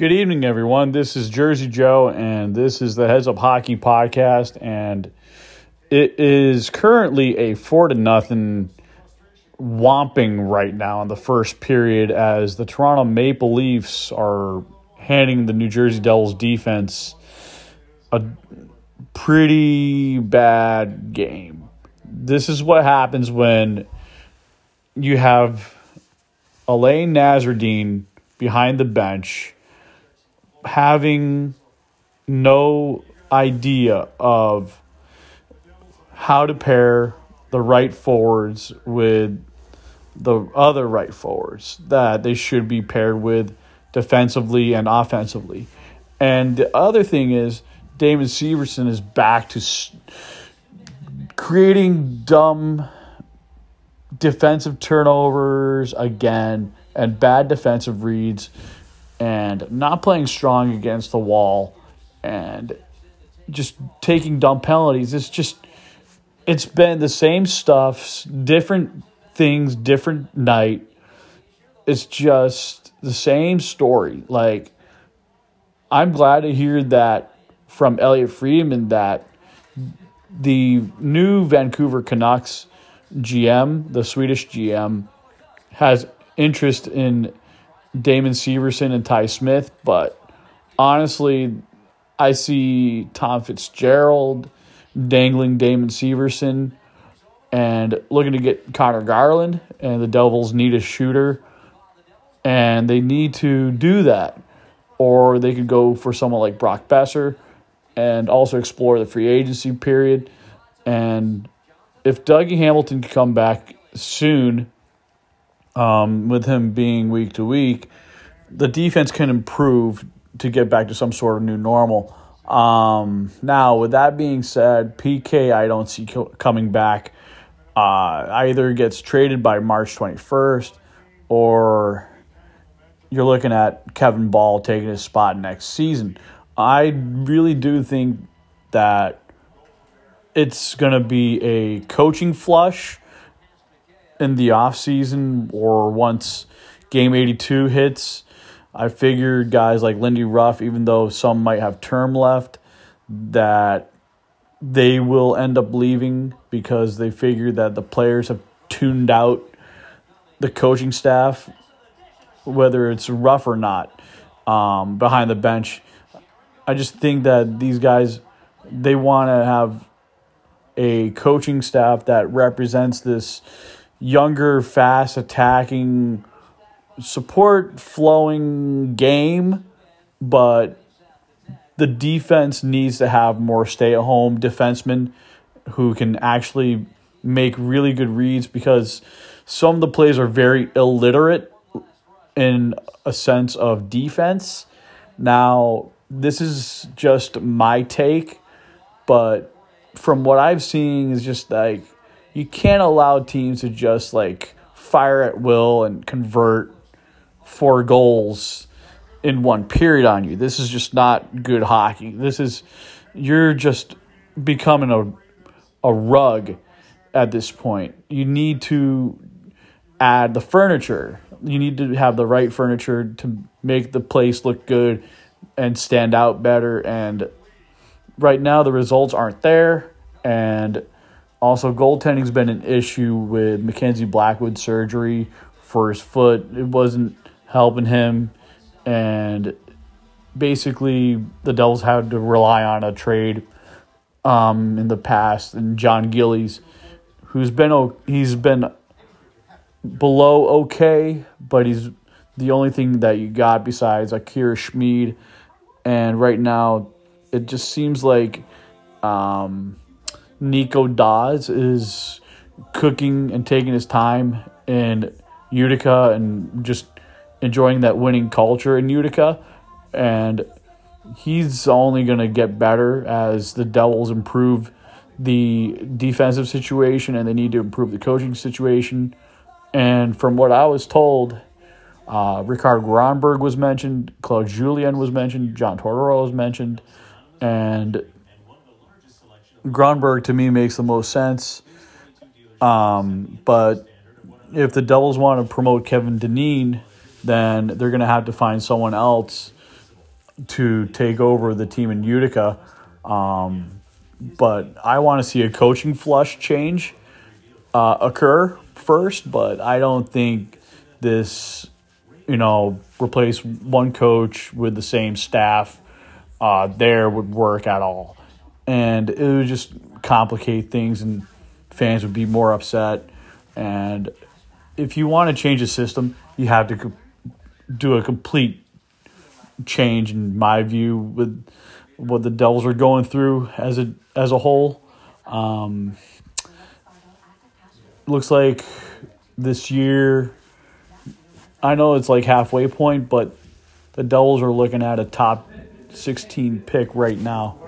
Good evening, everyone. This is Jersey Joe, and this is the Heads Up Hockey podcast. And it is currently a four to nothing whomping right now in the first period as the Toronto Maple Leafs are handing the New Jersey Devils defense a pretty bad game. This is what happens when you have Alain Nasreddine behind the bench having no idea of how to pair the right forwards with the other right forwards that they should be paired with defensively and offensively. And the other thing is, Damon Severson is back to creating dumb defensive turnovers again and bad defensive reads and not playing strong against the wall and just taking dumb penalties. It's just it's been the same stuff, different things, different night. It's just the same story. Like I'm glad to hear that from Elliotte Friedman that the new Vancouver Canucks GM, the Swedish GM, has interest in Damon Severson and Ty Smith, but honestly, I see Tom Fitzgerald dangling Damon Severson and looking to get Conor Garland, and the Devils need a shooter, and they need to do that. Or they could go for someone like Brock Boeser and also explore the free agency period. And if Dougie Hamilton can come back soon, um, with him being week to week, the defense can improve to get back to some sort of new normal. Um, now, with that being said, PK I don't see coming back. Uh, either gets traded by March 21st or you're looking at Kevin Bahl taking his spot next season. I really do think that it's going to be a coaching flush in the off season or once game 82 hits. I figured guys like Lindy Ruff, even though some might have term left, that they will end up leaving because they figure that the players have tuned out the coaching staff, whether it's Ruff or not, um, behind the bench. I just think that these guys they want to have a coaching staff that represents this younger, fast attacking, support flowing game, but the defense needs to have more stay at home defensemen who can actually make really good reads because some of the plays are very illiterate in a sense of defense. Now, this is just my take, but from what I've seen is just like you can't allow teams to just like fire at will and convert four goals in one period on you. This is just not good hockey. This is you're just becoming a a rug at this point. You need to add the furniture. You need to have the right furniture to make the place look good and stand out better and right now the results aren't there and also, goaltending's been an issue with Mackenzie Blackwood surgery for his foot. It wasn't helping him, and basically the Devils had to rely on a trade um, in the past, and John Gillies, who's been he's been below okay, but he's the only thing that you got besides Akira Schmid, and right now it just seems like. Um, Nico Daws is cooking and taking his time in Utica and just enjoying that winning culture in Utica. And he's only going to get better as the Devils improve the defensive situation and they need to improve the coaching situation. And from what I was told, uh, Rikard Grönborg was mentioned, Claude Julien was mentioned, John Tortorella was mentioned, and Grönborg to me makes the most sense. Um, but if the Devils want to promote Kevin Dineen, then they're going to have to find someone else to take over the team in Utica. Um, but I want to see a coaching flush change uh, occur first, but I don't think this, you know, replace one coach with the same staff uh, there would work at all. And it would just complicate things, and fans would be more upset. And if you want to change the system, you have to co- do a complete change, in my view, with what the Devils are going through as a as a whole. Um, looks like this year, I know it's like halfway point, but the Devils are looking at a top 16 pick right now.